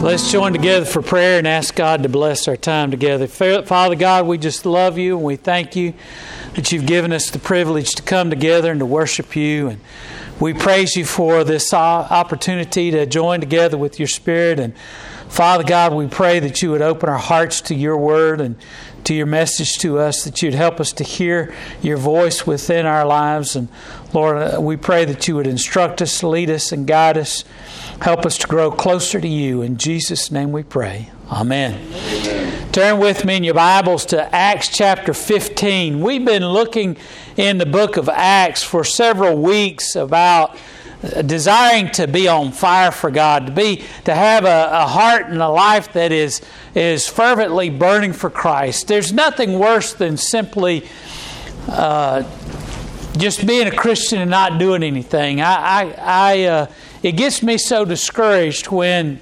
Let's join together for prayer and ask God to bless our time together. Father God, we just love you and we thank you that you've given us the privilege to come together and to worship you. And we praise you for this opportunity to join together with your Spirit. And Father God, we pray that you would open our hearts to your word and to your message to us, that you'd help us to hear your voice within our lives. And Lord, uh, we pray that you would instruct us, lead us, and guide us. Help us to grow closer to you. In Jesus' name we pray. Amen. Amen. Turn with me in your Bibles to Acts chapter 15. We've been looking in the book of Acts for several weeks about desiring to be on fire for God, to be to have a, a, heart and a life that is is fervently burning for Christ. There's nothing worse than simply uh, just being a Christian and not doing anything. I, I, I uh, it gets me so discouraged when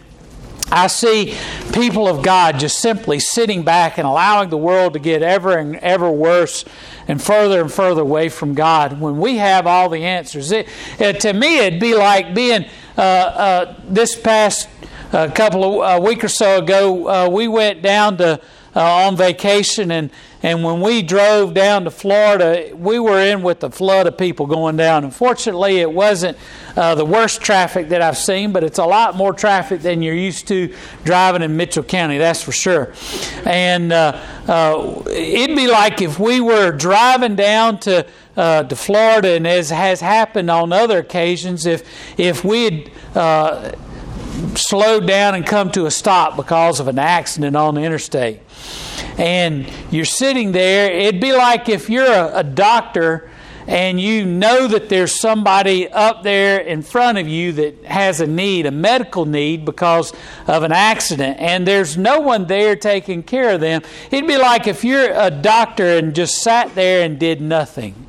I see people of God just simply sitting back and allowing the world to get ever and ever worse and further and further away from God when we have all the answers. It, it, to me, it'd be like being uh, uh, this past uh, couple of a week or so ago, uh, we went down to uh, on vacation and and when we drove down to Florida, we were in with a flood of people going down. Unfortunately, it wasn't uh, the worst traffic that I've seen, but it's a lot more traffic than you're used to driving in Mitchell County, that's for sure. And uh, uh, it'd be like if we were driving down to uh, to Florida, and as has happened on other occasions, if if we had uh, slowed down and come to a stop because of an accident on the interstate and you're sitting there, it'd be like if you're a, a doctor and you know that there's somebody up there in front of you that has a need, a medical need because of an accident, and there's no one there taking care of them. It'd be like if you're a doctor and just sat there and did nothing.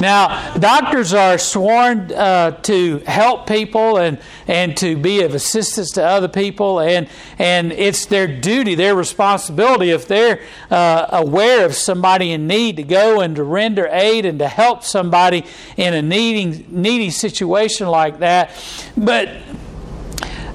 Now, doctors are sworn uh, to help people and, and to be of assistance to other people, and, and it's their duty, their responsibility, if they're uh, aware of somebody in need, to go and to render aid and to help somebody in a needing, needy situation like that. But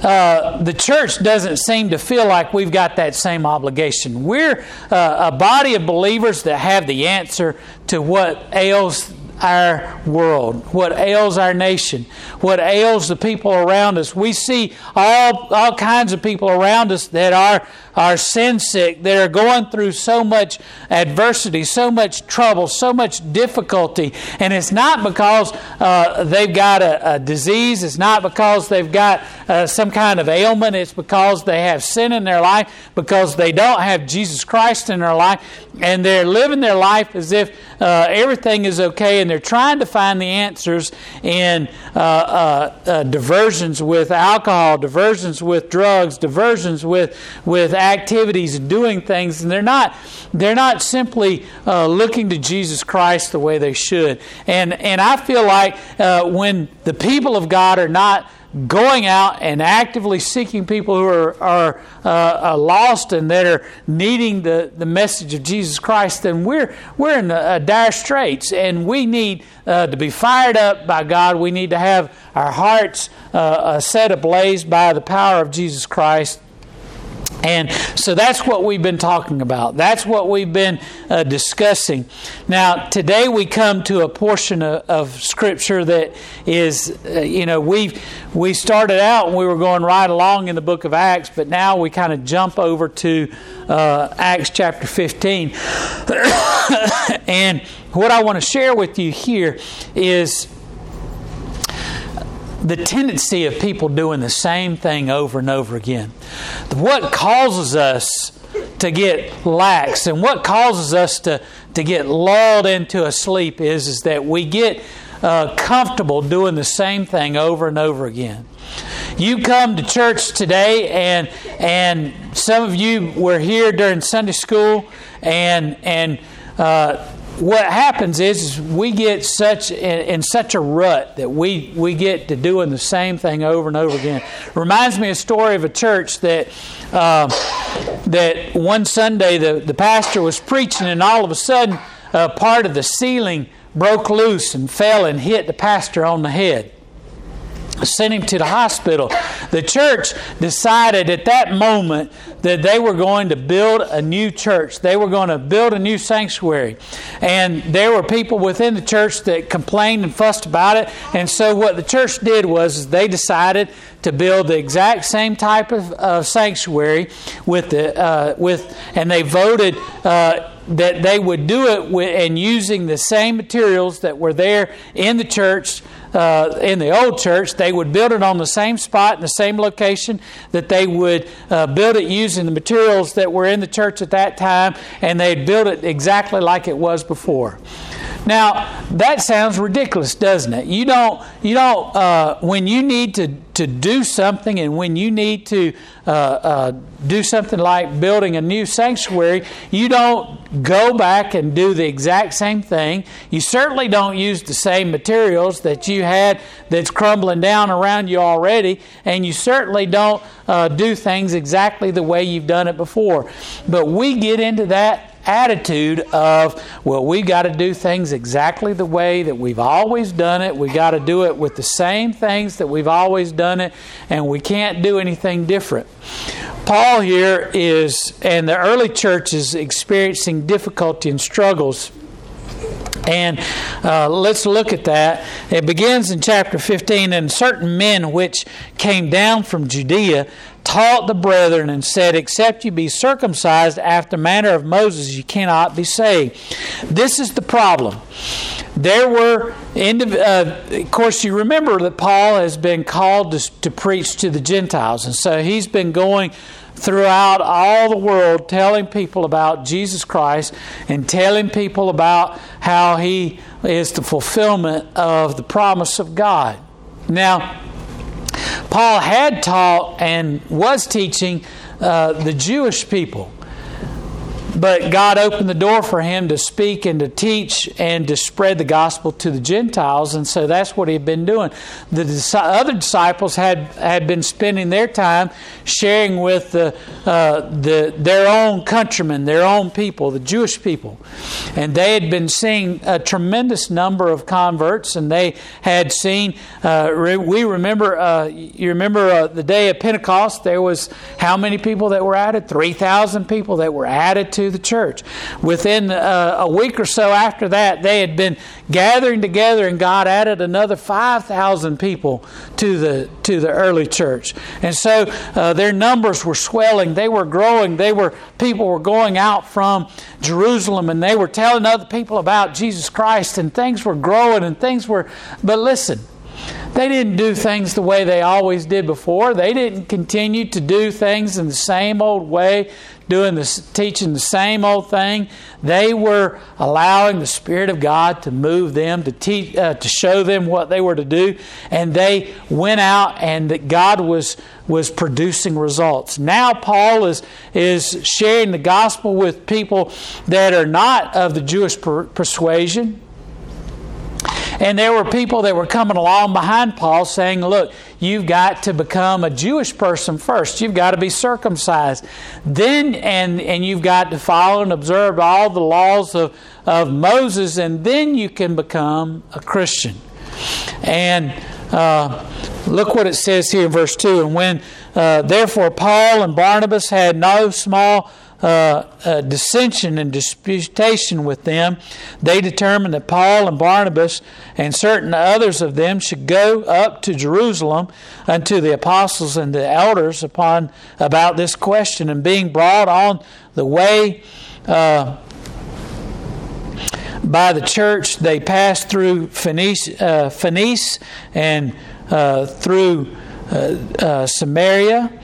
uh, the church doesn't seem to feel like we've got that same obligation. We're uh, a body of believers that have the answer to what ails our world, what ails our nation, what ails the people around us. We see all, all kinds of people around us that are, are sin sick, that are going through so much adversity, so much trouble, so much difficulty. And it's not because uh, they've got a, a, disease, it's not because they've got uh, some kind of ailment, it's because they have sin in their life, because they don't have Jesus Christ in their life, and they're living their life as if uh, everything is okay. And they're trying to find the answers in uh, uh, uh, diversions with alcohol, diversions with drugs, diversions with with activities, doing things, and they're not they're not simply uh, looking to Jesus Christ the way they should. And and I feel like uh, when the people of God are not going out and actively seeking people who are, are uh, lost and that are needing the, the message of Jesus Christ, then we're, we're in dire straits and we need uh, to be fired up by God. We need to have our hearts uh, uh set ablaze by the power of Jesus Christ and so that's what we've been talking about. That's what we've been uh, discussing. Now, today we come to a portion of, of Scripture that is, uh, you know, we we started out and we were going right along in the book of Acts, but now we kind of jump over to uh, Acts chapter 15. and what I want to share with you here is the tendency of people doing the same thing over and over again. What causes us to get lax and what causes us to, to get lulled into a sleep is, is that we get uh, comfortable doing the same thing over and over again. You come to church today, and and some of you were here during Sunday school, and and uh, what happens is, is we get such in, in, such a rut that we we get to doing the same thing over and over again. Reminds me of a story of a church that uh, that one Sunday the the pastor was preaching and all of a sudden uh, part of the ceiling broke loose and fell and hit the pastor on the head sent him to the hospital. The church decided at that moment that they were going to build a new church. They were going to build a new sanctuary. And there were people within the church that complained and fussed about it. And so what the church did was they decided to build the exact same type of, of sanctuary with the uh, with and they voted uh, that they would do it with, and using the same materials that were there in the church uh, in the old church, they would build it on the same spot in the same location, that they would uh, build it using the materials that were in the church at that time, and they'd build it exactly like it was before. Now that sounds ridiculous, doesn't it? You don't, you don't. Uh, when you need to to do something, and when you need to uh, uh, do something like building a new sanctuary, you don't go back and do the exact same thing. You certainly don't use the same materials that you had that's crumbling down around you already, and you certainly don't uh, do things exactly the way you've done it before. But we get into that attitude of, well, we've got to do things exactly the way that we've always done it. We've got to do it with the same things that we've always done it, and we can't do anything different. Paul here is, and the early church is experiencing difficulty and struggles. And uh, let's look at that. It begins in chapter 15. And certain men which came down from Judea taught the brethren and said, Except you be circumcised after the manner of Moses, you cannot be saved. This is the problem. There were, uh, of course, you remember that Paul has been called to, to preach to the Gentiles, and so he's been going throughout all the world telling people about Jesus Christ and telling people about how he is the fulfillment of the promise of God. Now, Paul had taught and was teaching uh, the Jewish people. But God opened the door for him to speak and to teach and to spread the gospel to the Gentiles, and so that's what he had been doing. The other disciples had, had been spending their time sharing with the, uh, the, their own countrymen, their own people, the Jewish people. And they had been seeing a tremendous number of converts, and they had seen, uh, we remember, uh, you remember uh, the day of Pentecost, there was how many people that were added? 3,000 people that were added to the church. Within uh, a week or so after that, they had been gathering together, and God added another 5,000 people to the, to the early church. And so uh, their numbers were swelling, they were growing, they were, people were going out from Jerusalem and they were telling other people about Jesus Christ, and things were growing and things were. But listen, they didn't do things the way they always did before. They didn't continue to do things in the same old way, doing the teaching the same old thing. They were allowing the Spirit of God to move them, to teach, uh, to show them what they were to do, and they went out, and that God was was producing results. Now Paul is is sharing the gospel with people that are not of the Jewish per- persuasion and there were people that were coming along behind Paul saying, Look, you've got to become a Jewish person first. You've got to be circumcised. Then, and, and you've got to follow and observe all the laws of, of Moses, and then you can become a Christian. And uh, look what it says here in verse 2 And when uh, therefore Paul and Barnabas had no small uh, uh, dissension and disputation with them, they determined that Paul and Barnabas and certain others of them should go up to Jerusalem unto the apostles and the elders upon about this question. And being brought on the way uh, by the church, they passed through Phoenice, uh, Phoenice and uh, through Samaria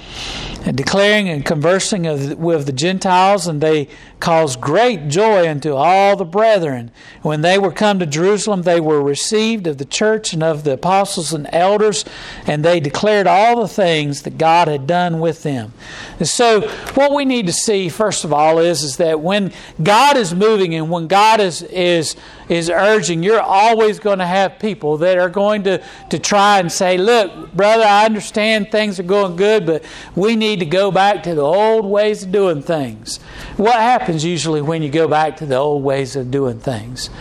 and declaring and conversing with the Gentiles, and they caused great joy unto all the brethren. When they were come to Jerusalem, they were received of the church and of the apostles and elders, and they declared all the things that God had done with them. And so, what we need to see, first of all, is, is that when God is moving and when God is, is, is urging, you're always going to have people that are going to, to try and say, Look, brother, I understand things are going good, but we need to go back to the old ways of doing things. What happens usually when you go back to the old ways of doing things?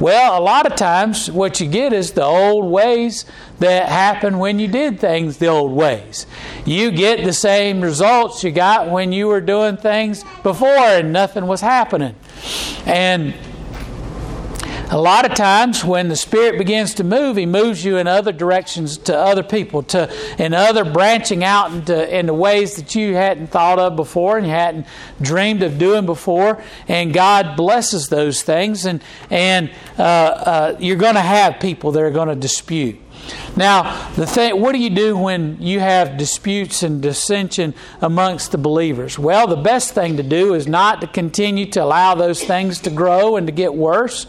Well, a lot of times what you get is the old ways that happened when you did things the old ways. You get the same results you got when you were doing things before and nothing was happening. And a lot of times when the spirit begins to move he moves you in other directions to other people to in other branching out into into ways that you hadn't thought of before and you hadn't dreamed of doing before. And god blesses those things. And and uh, uh, you're going to have people that are going to dispute now, the thing, what do you do when you have disputes and dissension amongst the believers? Well, the best thing to do is not to continue to allow those things to grow and to get worse,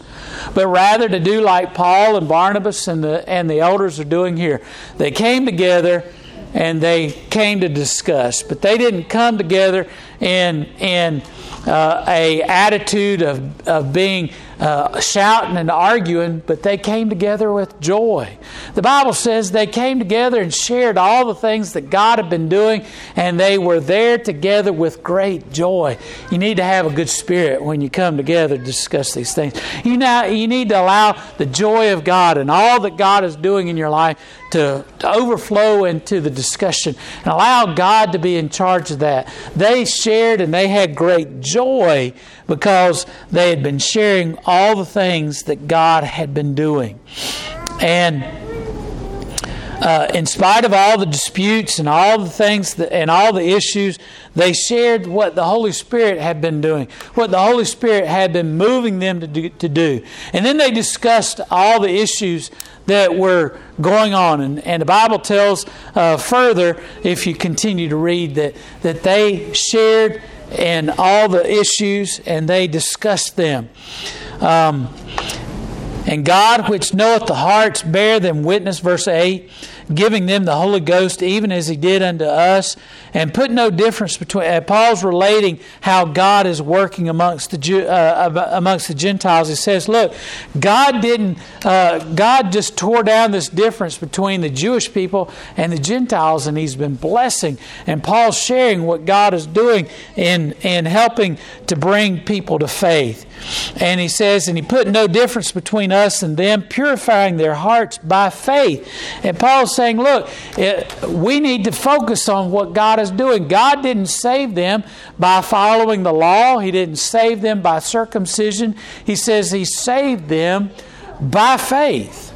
but rather to do like Paul and Barnabas and the and the elders are doing here. They came together and they came to discuss, but they didn't come together in in uh, a attitude of of being uh, shouting and arguing, but they came together with joy. The Bible says they came together and shared all the things that God had been doing, and they were there together with great joy. You need to have a good spirit when you come together to discuss these things. You, now, you need to allow the joy of God and all that God is doing in your life to, to overflow into the discussion and allow God to be in charge of that. They shared and they had great joy because they had been sharing all the things that God had been doing. And uh, in spite of all the disputes and all the things that, and all the issues, they shared what the Holy Spirit had been doing, what the Holy Spirit had been moving them to do. To do. And then they discussed all the issues that were going on. And, and the Bible tells uh, further, if you continue to read, that, that they shared and all the issues, and they discussed them. Um, and God, which knoweth the hearts, bear them witness, verse 8 giving them the Holy Ghost even as He did unto us, and put no difference between. Uh, Paul's relating how God is working amongst the Jew, uh, amongst the Gentiles. He says, "Look, God didn't. Uh, God just tore down this difference between the Jewish people and the Gentiles, and He's been blessing." And Paul's sharing what God is doing in in helping to bring people to faith. And he says, and he put no difference between us and them, purifying their hearts by faith. And Paul's saying, look, it, we need to focus on what God is doing. God didn't save them by following the law, He didn't save them by circumcision. He says He saved them by faith.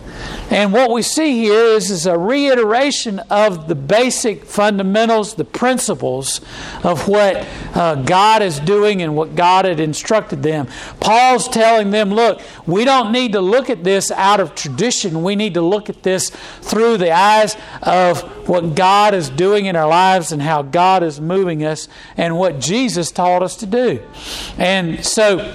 And what we see here is, is a reiteration of the basic fundamentals, the principles of what uh, God is doing and what God had instructed them. Paul's telling them, look, we don't need to look at this out of tradition. We need to look at this through the eyes of what God is doing in our lives and how God is moving us and what Jesus taught us to do. And so,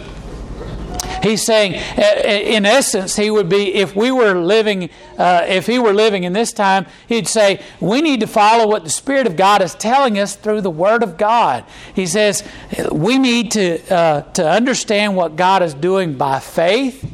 He's saying, uh, uh, in essence, he would be, if we were living, uh, if he were living in this time, he'd say, we need to follow what the Spirit of God is telling us through the Word of God. He says, we need to, uh, to understand what God is doing by faith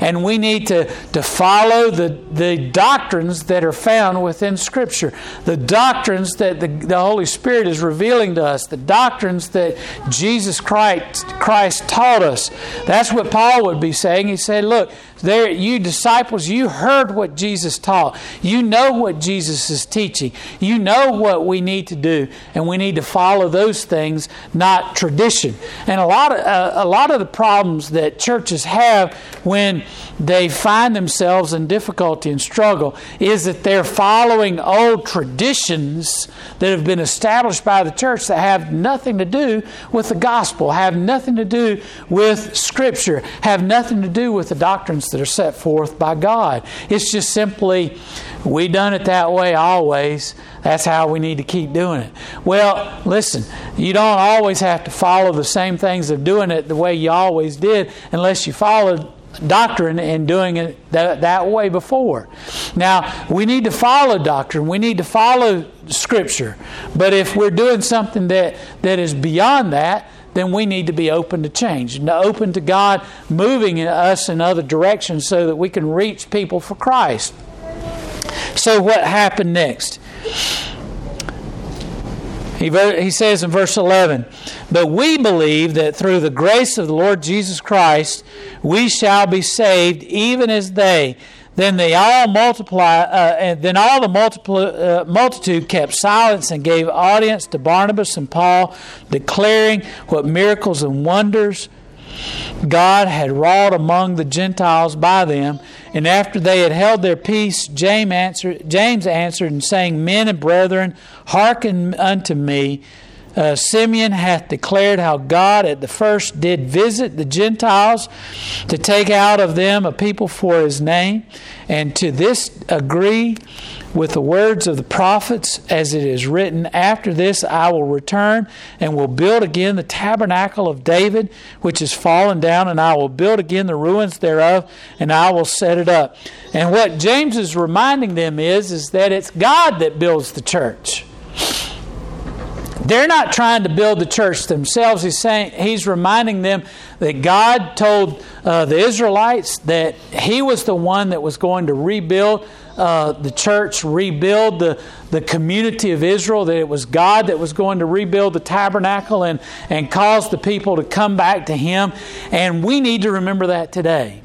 and we need to, to follow the, the doctrines that are found within Scripture, the doctrines that the, the Holy Spirit is revealing to us, the doctrines that Jesus Christ, Christ taught us. That's what Paul would be saying. He said, Look, there, you disciples, you heard what Jesus taught. You know what Jesus is teaching. You know what we need to do, and we need to follow those things, not tradition. And a lot of uh, a lot of the problems that churches have when they find themselves in difficulty and struggle is that they're following old traditions that have been established by the church that have nothing to do with the gospel, have nothing to do with Scripture, have nothing to do with the doctrines that are set forth by God. It's just simply, we done it that way always. That's how we need to keep doing it. Well, listen, you don't always have to follow the same things of doing it the way you always did unless you followed doctrine and doing it that, that way before. Now, we need to follow doctrine. We need to follow Scripture. But if we're doing something that, that is beyond that, then we need to be open to change and open to God moving us in other directions so that we can reach people for Christ. So, what happened next? He, he says in verse 11, But we believe that through the grace of the Lord Jesus Christ we shall be saved, even as they. Then they all multiply, uh, and then all the uh, multitude kept silence and gave audience to Barnabas and Paul, declaring what miracles and wonders God had wrought among the Gentiles by them. And after they had held their peace, James answered, James answered and saying, Men and brethren, hearken unto me. Uh, Simeon hath declared how God at the first did visit the Gentiles to take out of them a people for his name, and to this agree with the words of the prophets, as it is written, After this I will return and will build again the tabernacle of David, which is fallen down, and I will build again the ruins thereof, and I will set it up. And what James is reminding them is, is that it's God that builds the church. They're not trying to build the church themselves. He's saying he's reminding them that God told uh, the Israelites that He was the one that was going to rebuild uh, the church, rebuild the, the community of Israel, that it was God that was going to rebuild the tabernacle and, and cause the people to come back to Him. And we need to remember that today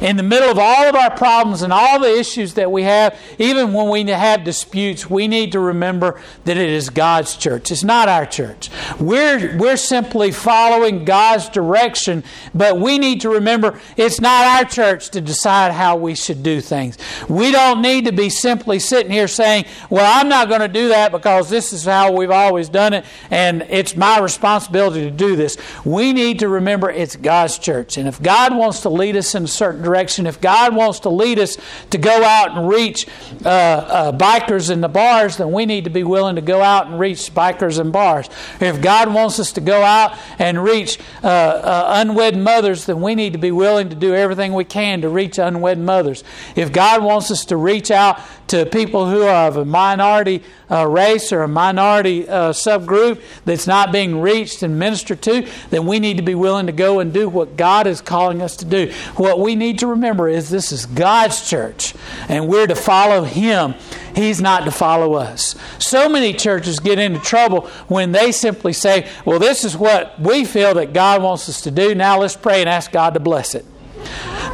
in the middle of all of our problems and all the issues that we have, even when we have disputes, we need to remember that it is God's church. It's not our church. We're, we're simply following God's direction, but we need to remember it's not our church to decide how we should do things. We don't need to be simply sitting here saying, Well, I'm not going to do that because this is how we've always done it, and it's my responsibility to do this. We need to remember it's God's church. And if God wants to lead us in a certain direction. If God wants to lead us to go out and reach uh, uh, bikers in the bars, then we need to be willing to go out and reach bikers in bars. If God wants us to go out and reach uh, uh, unwed mothers, then we need to be willing to do everything we can to reach unwed mothers. If God wants us to reach out to people who are of a minority uh, race or a minority uh, subgroup that's not being reached and ministered to, then we need to be willing to go and do what God is calling us to do. What we need to remember is this is God's church, and we're to follow Him. He's not to follow us. So many churches get into trouble when they simply say, Well, this is what we feel that God wants us to do. Now let's pray and ask God to bless it.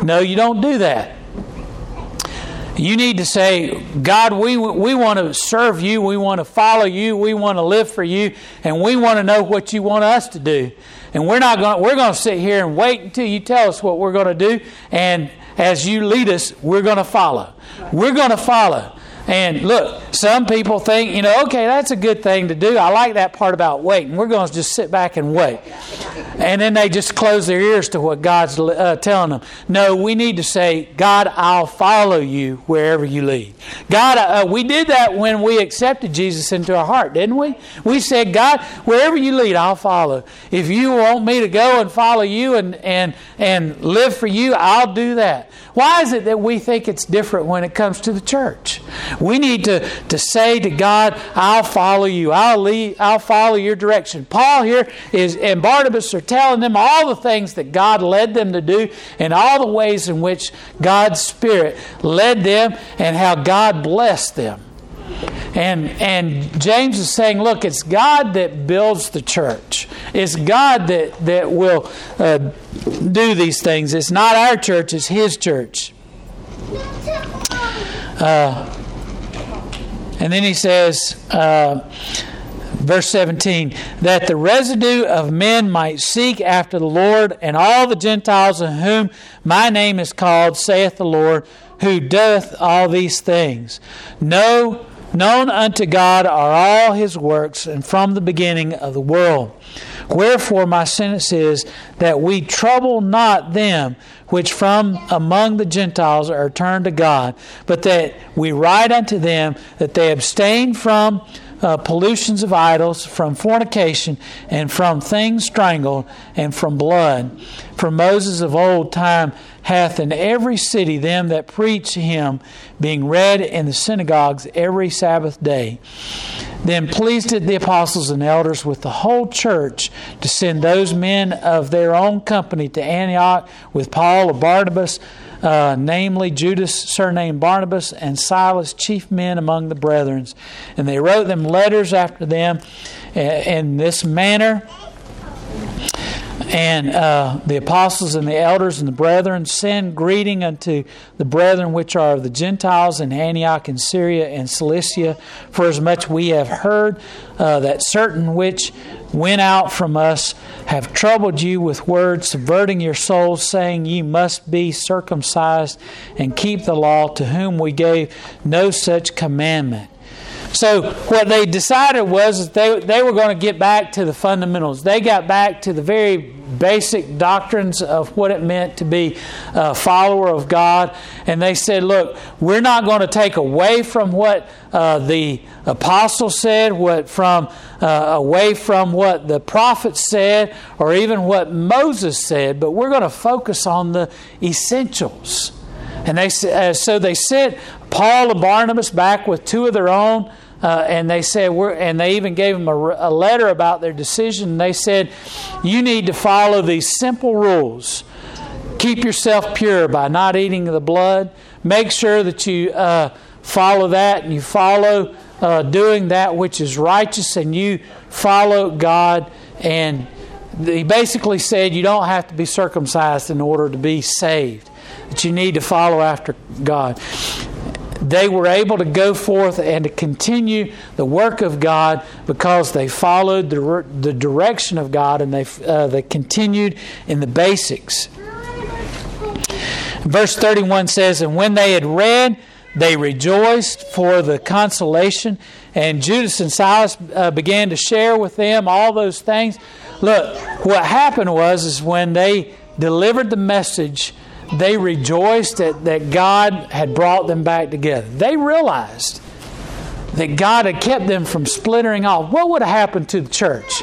No, you don't do that. You need to say, God, we, we want to serve you. We want to follow you. We want to live for you. And we want to know what you want us to do. And we're not going. We're going to sit here and wait until you tell us what we're going to do. And as you lead us, we're going to follow. We're going to follow. And look, some people think, you know, okay, that's a good thing to do. I like that part about waiting. We're going to just sit back and wait. And then they just close their ears to what God's uh, telling them. No, we need to say, God, I'll follow you wherever you lead. God, uh, we did that when we accepted Jesus into our heart, didn't we? We said, God, wherever you lead, I'll follow. If you want me to go and follow you and, and, and live for you, I'll do that. Why is it that we think it's different when it comes to the church? We need to, to say to God, I'll follow you. I'll lead, I'll follow your direction. Paul here is and Barnabas are telling them all the things that God led them to do and all the ways in which God's Spirit led them and how God blessed them. And and James is saying, look, it's God that builds the church. It's God that that will uh, do these things. It's not our church; it's His church. Uh, and then he says, uh, verse 17, that the residue of men might seek after the Lord, and all the Gentiles of whom my name is called, saith the Lord, who doeth all these things. Know, known unto God are all his works, and from the beginning of the world. Wherefore, my sentence is that we trouble not them which from among the Gentiles are turned to God, but that we write unto them that they abstain from uh, pollutions of idols, from fornication, and from things strangled, and from blood. For Moses of old time hath in every city them that preach him, being read in the synagogues every Sabbath day. Then pleased it the apostles and elders with the whole church to send those men of their own company to Antioch with Paul or Barnabas, uh, namely Judas, surnamed Barnabas, and Silas, chief men among the brethren. And they wrote them letters after them in this manner and uh, the apostles and the elders and the brethren send greeting unto the brethren which are of the Gentiles in Antioch and Syria and Cilicia, for as much we have heard uh, that certain which went out from us have troubled you with words, subverting your souls, saying, Ye must be circumcised and keep the law, to whom we gave no such commandment. So what they decided was that they, they were going to get back to the fundamentals. They got back to the very basic doctrines of what it meant to be a follower of God. And they said, look, we're not going to take away from what uh, the apostle said, what from uh, away from what the prophet said, or even what Moses said, but we're going to focus on the essentials. And they uh, so they sent Paul and Barnabas back with two of their own uh, and they said, we're, and they even gave them a, a letter about their decision. They said, you need to follow these simple rules. Keep yourself pure by not eating the blood. Make sure that you uh, follow that and you follow uh, doing that which is righteous and you follow God. And he basically said you don't have to be circumcised in order to be saved, that you need to follow after God they were able to go forth and to continue the work of God because they followed the, the direction of God and they, uh, they continued in the basics. Verse 31 says, And when they had read, they rejoiced for the consolation, and Judas and Silas uh, began to share with them all those things. Look, what happened was is when they delivered the message they rejoiced that, that God had brought them back together. They realized that God had kept them from splintering off. What would have happened to the church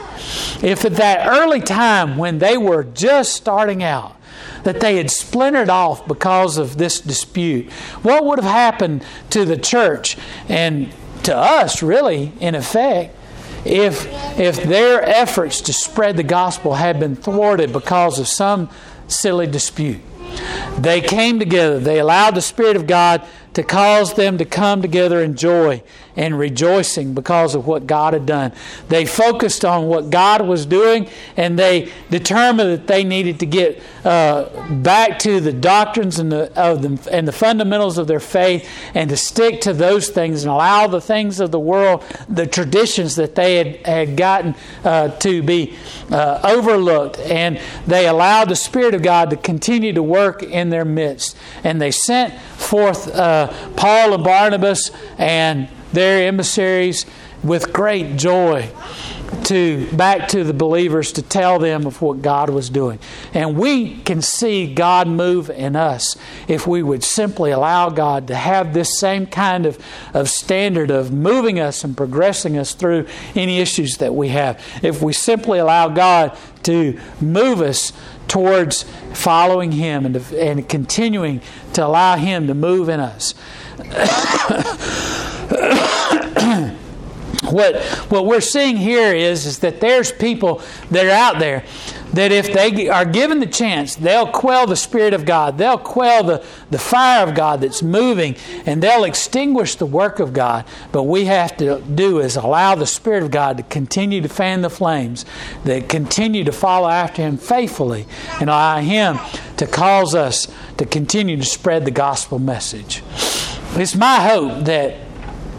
if at that early time when they were just starting out, that they had splintered off because of this dispute? What would have happened to the church and to us, really, in effect? If, if their efforts to spread the gospel had been thwarted because of some silly dispute. They came together. They allowed the Spirit of God to cause them to come together in joy and rejoicing because of what God had done. They focused on what God was doing and they determined that they needed to get uh, back to the doctrines and the, of and the fundamentals of their faith and to stick to those things and allow the things of the world, the traditions that they had, had gotten uh, to be uh, overlooked. And they allowed the Spirit of God to continue to work in their midst. And they sent forth uh, Paul and Barnabas and their emissaries with great joy to back to the believers to tell them of what God was doing. And we can see God move in us if we would simply allow God to have this same kind of, of standard of moving us and progressing us through any issues that we have. If we simply allow God to move us towards following Him and, and continuing to allow Him to move in us. what what we're seeing here is is that there's people that are out there that if they are given the chance, they'll quell the Spirit of God. They'll quell the, the fire of God that's moving, and they'll extinguish the work of God. But we have to do is allow the Spirit of God to continue to fan the flames, that continue to follow after Him faithfully, and allow Him to cause us to continue to spread the gospel message. It's my hope that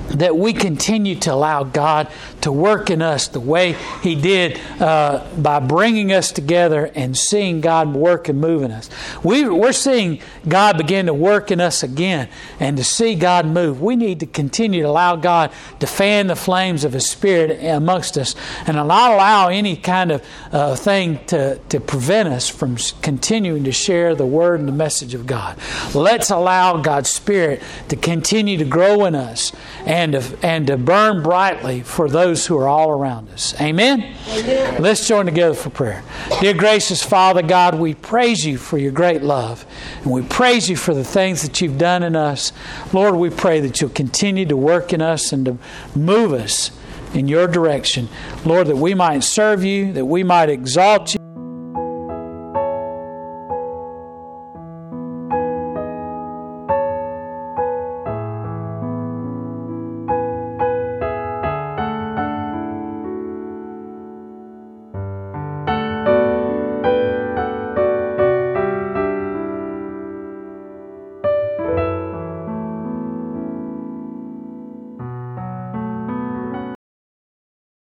that we continue to allow God to work in us the way He did uh, by bringing us together and seeing God work and move in us. We, we're seeing God begin to work in us again and to see God move. We need to continue to allow God to fan the flames of His Spirit amongst us and not allow any kind of uh, thing to, to prevent us from continuing to share the Word and the message of God. Let's allow God's Spirit to continue to grow in us and to, and to burn brightly for those who are all around us. Amen? Amen? Let's join together for prayer. Dear gracious Father God, we praise you for your great love. And we praise you for the things that you've done in us. Lord, we pray that you'll continue to work in us and to move us in your direction. Lord, that we might serve you, that we might exalt you.